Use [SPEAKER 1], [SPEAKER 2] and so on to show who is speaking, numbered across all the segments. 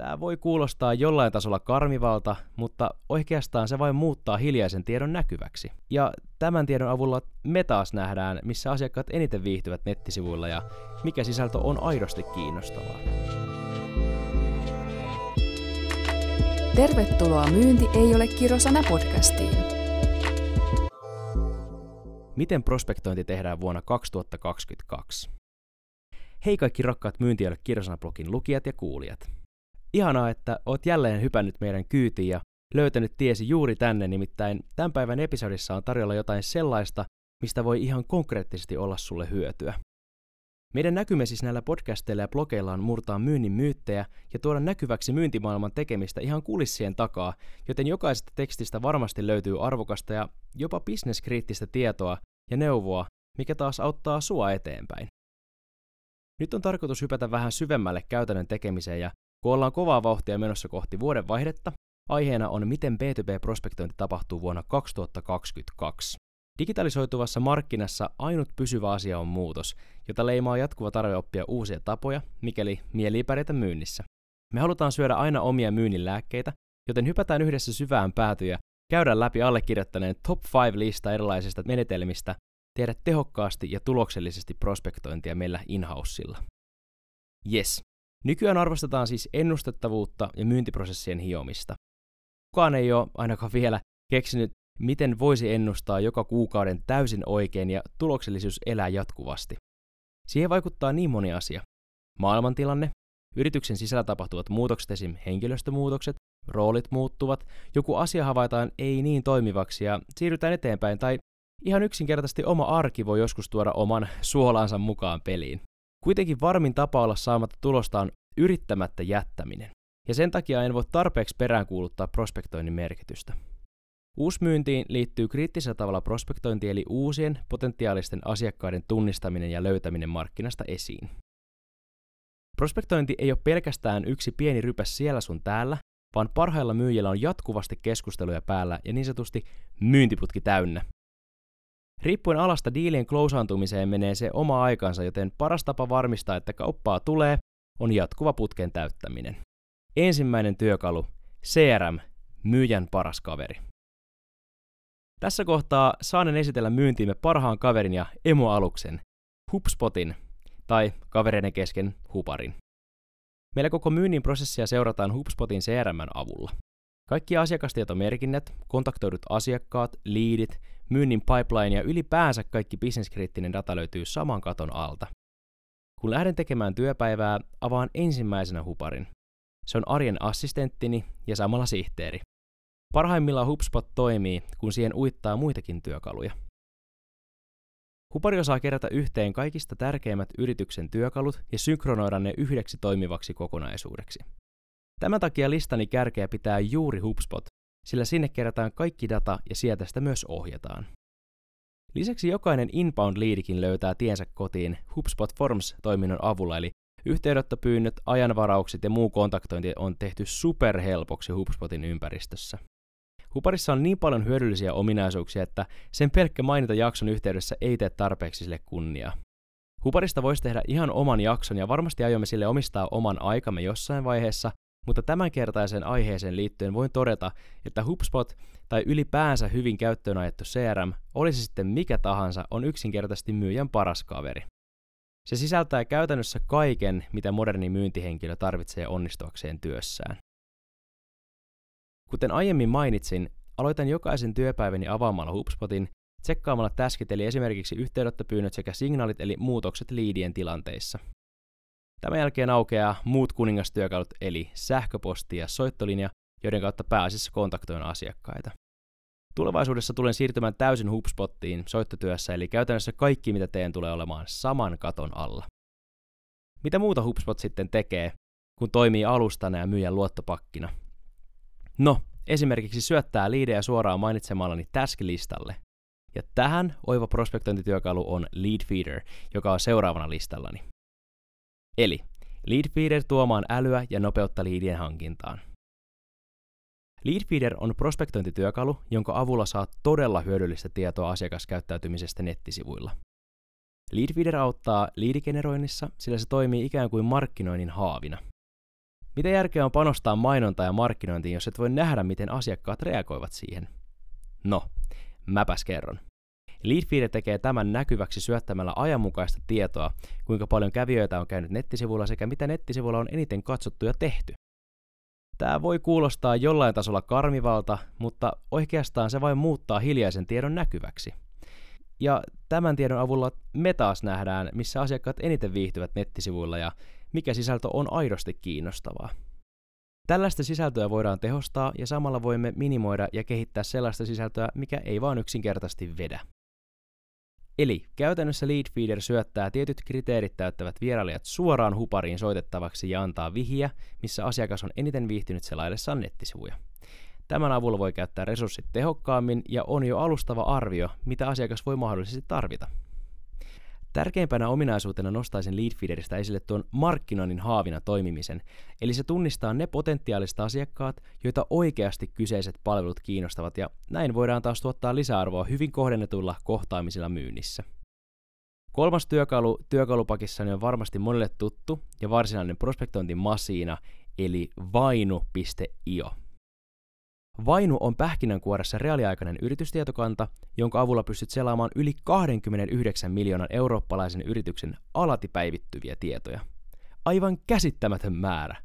[SPEAKER 1] Tämä voi kuulostaa jollain tasolla karmivalta, mutta oikeastaan se vain muuttaa hiljaisen tiedon näkyväksi. Ja tämän tiedon avulla me taas nähdään, missä asiakkaat eniten viihtyvät nettisivuilla ja mikä sisältö on aidosti kiinnostavaa.
[SPEAKER 2] Tervetuloa Myynti ei ole kirosana podcastiin.
[SPEAKER 1] Miten prospektointi tehdään vuonna 2022? Hei kaikki rakkaat Myynti ei ole kirosana blogin lukijat ja kuulijat. Ihanaa, että oot jälleen hypännyt meidän kyytiin ja löytänyt tiesi juuri tänne, nimittäin tämän päivän episodissa on tarjolla jotain sellaista, mistä voi ihan konkreettisesti olla sulle hyötyä. Meidän näkymme siis näillä podcasteilla ja blogeilla on murtaa myynnin myyttejä ja tuoda näkyväksi myyntimaailman tekemistä ihan kulissien takaa, joten jokaisesta tekstistä varmasti löytyy arvokasta ja jopa bisneskriittistä tietoa ja neuvoa, mikä taas auttaa sua eteenpäin. Nyt on tarkoitus hypätä vähän syvemmälle käytännön tekemiseen ja kun ollaan kovaa vauhtia menossa kohti vuoden vaihdetta, aiheena on miten B2B-prospektointi tapahtuu vuonna 2022. Digitalisoituvassa markkinassa ainut pysyvä asia on muutos, jota leimaa jatkuva tarve oppia uusia tapoja, mikäli mieli pärjätä myynnissä. Me halutaan syödä aina omia myynnin lääkkeitä, joten hypätään yhdessä syvään päätyä, käydään läpi allekirjoittaneen top 5 lista erilaisista menetelmistä, tehdä tehokkaasti ja tuloksellisesti prospektointia meillä inhausilla. Yes, Nykyään arvostetaan siis ennustettavuutta ja myyntiprosessien hiomista. Kukaan ei ole ainakaan vielä keksinyt, miten voisi ennustaa joka kuukauden täysin oikein ja tuloksellisuus elää jatkuvasti. Siihen vaikuttaa niin moni asia. Maailmantilanne, yrityksen sisällä tapahtuvat muutokset, esim. henkilöstömuutokset, roolit muuttuvat, joku asia havaitaan ei niin toimivaksi ja siirrytään eteenpäin, tai ihan yksinkertaisesti oma arki voi joskus tuoda oman suolansa mukaan peliin. Kuitenkin varmin tapa olla saamatta tulosta on yrittämättä jättäminen, ja sen takia en voi tarpeeksi peräänkuuluttaa prospektoinnin merkitystä. Uusmyyntiin liittyy kriittisellä tavalla prospektointi eli uusien potentiaalisten asiakkaiden tunnistaminen ja löytäminen markkinasta esiin. Prospektointi ei ole pelkästään yksi pieni rypäs siellä sun täällä, vaan parhailla myyjillä on jatkuvasti keskusteluja päällä ja niin sanotusti myyntiputki täynnä, Riippuen alasta diilien klousaantumiseen menee se oma aikansa, joten paras tapa varmistaa, että kauppaa tulee, on jatkuva putken täyttäminen. Ensimmäinen työkalu, CRM, myyjän paras kaveri. Tässä kohtaa saanen esitellä myyntiimme parhaan kaverin ja emoaluksen, HubSpotin, tai kavereiden kesken Huparin. Meillä koko myynnin prosessia seurataan HubSpotin CRMn avulla. Kaikki asiakastietomerkinnät, kontaktoidut asiakkaat, liidit, myynnin pipeline ja ylipäänsä kaikki bisneskriittinen data löytyy saman katon alta. Kun lähden tekemään työpäivää, avaan ensimmäisenä huparin. Se on arjen assistenttini ja samalla sihteeri. Parhaimmillaan HubSpot toimii, kun siihen uittaa muitakin työkaluja. Hupari osaa kerätä yhteen kaikista tärkeimmät yrityksen työkalut ja synkronoida ne yhdeksi toimivaksi kokonaisuudeksi. Tämän takia listani kärkeä pitää juuri HubSpot, sillä sinne kerätään kaikki data ja sieltä sitä myös ohjataan. Lisäksi jokainen inbound-liidikin löytää tiensä kotiin HubSpot Forms-toiminnon avulla, eli yhteydenottopyynnöt, ajanvaraukset ja muu kontaktointi on tehty superhelpoksi HubSpotin ympäristössä. Huparissa on niin paljon hyödyllisiä ominaisuuksia, että sen pelkkä mainita jakson yhteydessä ei tee tarpeeksi sille kunniaa. Huparista voisi tehdä ihan oman jakson ja varmasti aiomme sille omistaa oman aikamme jossain vaiheessa, mutta tämänkertaisen aiheeseen liittyen voin todeta, että HubSpot tai ylipäänsä hyvin käyttöön ajettu CRM, olisi sitten mikä tahansa, on yksinkertaisesti myyjän paras kaveri. Se sisältää käytännössä kaiken, mitä moderni myyntihenkilö tarvitsee onnistuakseen työssään. Kuten aiemmin mainitsin, aloitan jokaisen työpäiväni avaamalla HubSpotin, tsekkaamalla täskit eli esimerkiksi yhteydenottopyynnöt sekä signaalit eli muutokset liidien tilanteissa – Tämän jälkeen aukeaa muut kuningastyökalut eli sähköposti ja soittolinja, joiden kautta pääasiassa kontaktoin asiakkaita. Tulevaisuudessa tulen siirtymään täysin HubSpottiin soittotyössä, eli käytännössä kaikki mitä teen tulee olemaan saman katon alla. Mitä muuta HubSpot sitten tekee, kun toimii alustana ja myyjän luottopakkina? No, esimerkiksi syöttää liidejä suoraan mainitsemallani task-listalle. Ja tähän oiva prospektointityökalu on Lead Feeder, joka on seuraavana listallani. Eli Leadfeeder tuomaan älyä ja nopeutta liidien hankintaan. Leadfeeder on prospektointityökalu, jonka avulla saat todella hyödyllistä tietoa asiakaskäyttäytymisestä nettisivuilla. Leadfeeder auttaa liidigeneroinnissa, sillä se toimii ikään kuin markkinoinnin haavina. Mitä järkeä on panostaa mainontaan ja markkinointiin, jos et voi nähdä, miten asiakkaat reagoivat siihen? No, mäpäs kerron. Leadfeeder tekee tämän näkyväksi syöttämällä ajanmukaista tietoa, kuinka paljon kävijöitä on käynyt nettisivuilla sekä mitä nettisivuilla on eniten katsottu ja tehty. Tämä voi kuulostaa jollain tasolla karmivalta, mutta oikeastaan se vain muuttaa hiljaisen tiedon näkyväksi. Ja tämän tiedon avulla me taas nähdään, missä asiakkaat eniten viihtyvät nettisivuilla ja mikä sisältö on aidosti kiinnostavaa. Tällaista sisältöä voidaan tehostaa ja samalla voimme minimoida ja kehittää sellaista sisältöä, mikä ei vaan yksinkertaisesti vedä. Eli käytännössä Leadfeeder syöttää tietyt kriteerit täyttävät vierailijat suoraan hupariin soitettavaksi ja antaa vihiä, missä asiakas on eniten viihtynyt selaillessaan nettisivuja. Tämän avulla voi käyttää resurssit tehokkaammin ja on jo alustava arvio, mitä asiakas voi mahdollisesti tarvita. Tärkeimpänä ominaisuutena nostaisin Leadfeederistä esille tuon markkinoinnin haavina toimimisen, eli se tunnistaa ne potentiaaliset asiakkaat, joita oikeasti kyseiset palvelut kiinnostavat, ja näin voidaan taas tuottaa lisäarvoa hyvin kohdennetuilla kohtaamisilla myynnissä. Kolmas työkalu työkalupakissani on varmasti monille tuttu ja varsinainen prospektointimasiina, eli vainu.io. Vainu on pähkinänkuoressa reaaliaikainen yritystietokanta, jonka avulla pystyt selaamaan yli 29 miljoonan eurooppalaisen yrityksen alati päivittyviä tietoja. Aivan käsittämätön määrä.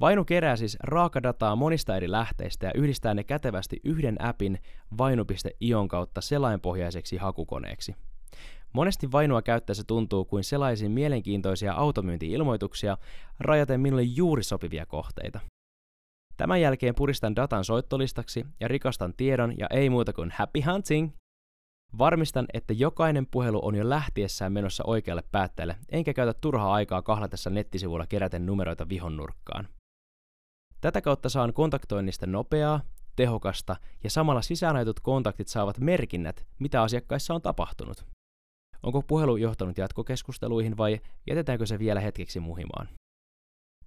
[SPEAKER 1] Vainu kerää siis raakadataa monista eri lähteistä ja yhdistää ne kätevästi yhden appin vainu.ion kautta selainpohjaiseksi hakukoneeksi. Monesti vainua käyttäessä tuntuu kuin selaisin mielenkiintoisia automyynti-ilmoituksia, rajaten minulle juuri sopivia kohteita. Tämän jälkeen puristan datan soittolistaksi ja rikastan tiedon ja ei muuta kuin happy hunting! Varmistan, että jokainen puhelu on jo lähtiessään menossa oikealle päättäjälle, enkä käytä turhaa aikaa kahlatessa nettisivuilla keräten numeroita vihon nurkkaan. Tätä kautta saan kontaktoinnista nopeaa, tehokasta ja samalla sisäänajutut kontaktit saavat merkinnät, mitä asiakkaissa on tapahtunut. Onko puhelu johtanut jatkokeskusteluihin vai jätetäänkö se vielä hetkeksi muhimaan?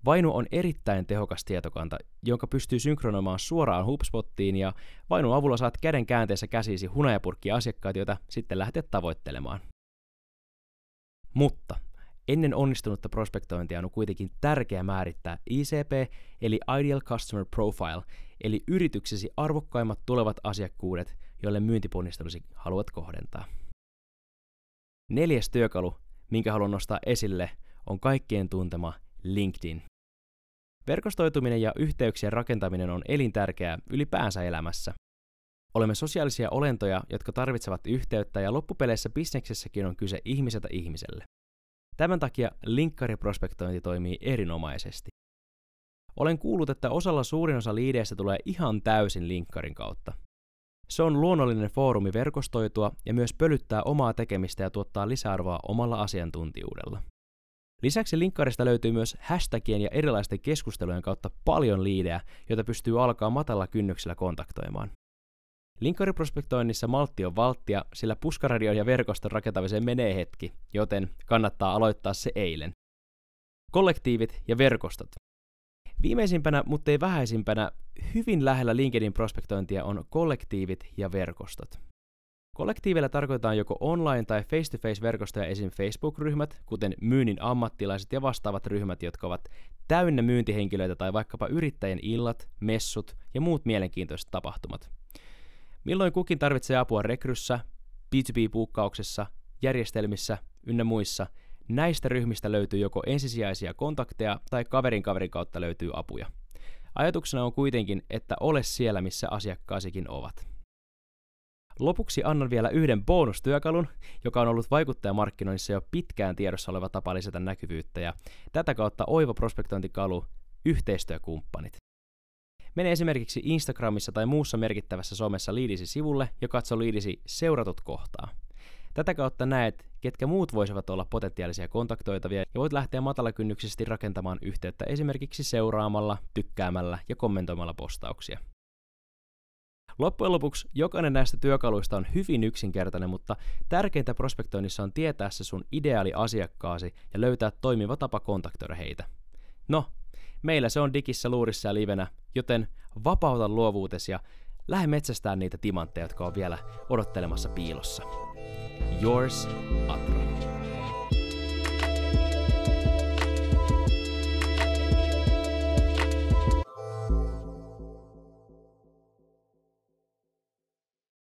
[SPEAKER 1] Vainu on erittäin tehokas tietokanta, jonka pystyy synkronoimaan suoraan HubSpottiin ja Vainun avulla saat käden käänteessä käsisi hunajapurkkia asiakkaita, joita sitten lähdet tavoittelemaan. Mutta ennen onnistunutta prospektointia on kuitenkin tärkeää määrittää ICP eli Ideal Customer Profile, eli yrityksesi arvokkaimmat tulevat asiakkuudet, joille myyntiponnistelusi haluat kohdentaa. Neljäs työkalu, minkä haluan nostaa esille, on kaikkien tuntema LinkedIn. Verkostoituminen ja yhteyksien rakentaminen on elintärkeää ylipäänsä elämässä. Olemme sosiaalisia olentoja, jotka tarvitsevat yhteyttä ja loppupeleissä bisneksessäkin on kyse ihmiseltä ihmiselle. Tämän takia linkkariprospektointi toimii erinomaisesti. Olen kuullut, että osalla suurin osa liideistä tulee ihan täysin linkkarin kautta. Se on luonnollinen foorumi verkostoitua ja myös pölyttää omaa tekemistä ja tuottaa lisäarvoa omalla asiantuntijuudella. Lisäksi linkkarista löytyy myös hashtagien ja erilaisten keskustelujen kautta paljon liidejä, joita pystyy alkaa matalla kynnyksellä kontaktoimaan. Linkkariprospektoinnissa maltti on valttia, sillä puskaradion ja verkoston rakentamiseen menee hetki, joten kannattaa aloittaa se eilen. Kollektiivit ja verkostot. Viimeisimpänä, mutta ei vähäisimpänä, hyvin lähellä LinkedIn prospektointia on kollektiivit ja verkostot. Kollektiivilla tarkoitetaan joko online- tai face-to-face-verkostoja esim. Facebook-ryhmät, kuten myynnin ammattilaiset ja vastaavat ryhmät, jotka ovat täynnä myyntihenkilöitä tai vaikkapa yrittäjien illat, messut ja muut mielenkiintoiset tapahtumat. Milloin kukin tarvitsee apua rekryssä, B2B-puukkauksessa, järjestelmissä ynnä muissa, näistä ryhmistä löytyy joko ensisijaisia kontakteja tai kaverin kaverin kautta löytyy apuja. Ajatuksena on kuitenkin, että ole siellä, missä asiakkaasikin ovat. Lopuksi annan vielä yhden bonustyökalun, joka on ollut vaikuttajamarkkinoinnissa jo pitkään tiedossa oleva tapa lisätä näkyvyyttä ja tätä kautta oiva prospektointikalu yhteistyökumppanit. Mene esimerkiksi Instagramissa tai muussa merkittävässä somessa liidisi sivulle ja katso liidisi seuratut kohtaa. Tätä kautta näet, ketkä muut voisivat olla potentiaalisia kontaktoitavia ja voit lähteä matalakynnykisesti rakentamaan yhteyttä esimerkiksi seuraamalla, tykkäämällä ja kommentoimalla postauksia. Loppujen lopuksi jokainen näistä työkaluista on hyvin yksinkertainen, mutta tärkeintä prospektoinnissa on tietää se sun ideaali asiakkaasi ja löytää toimiva tapa kontaktoida heitä. No, meillä se on digissä, luurissa ja livenä, joten vapauta luovuutesi ja lähde metsästään niitä timantteja, jotka on vielä odottelemassa piilossa. Yours, Atra.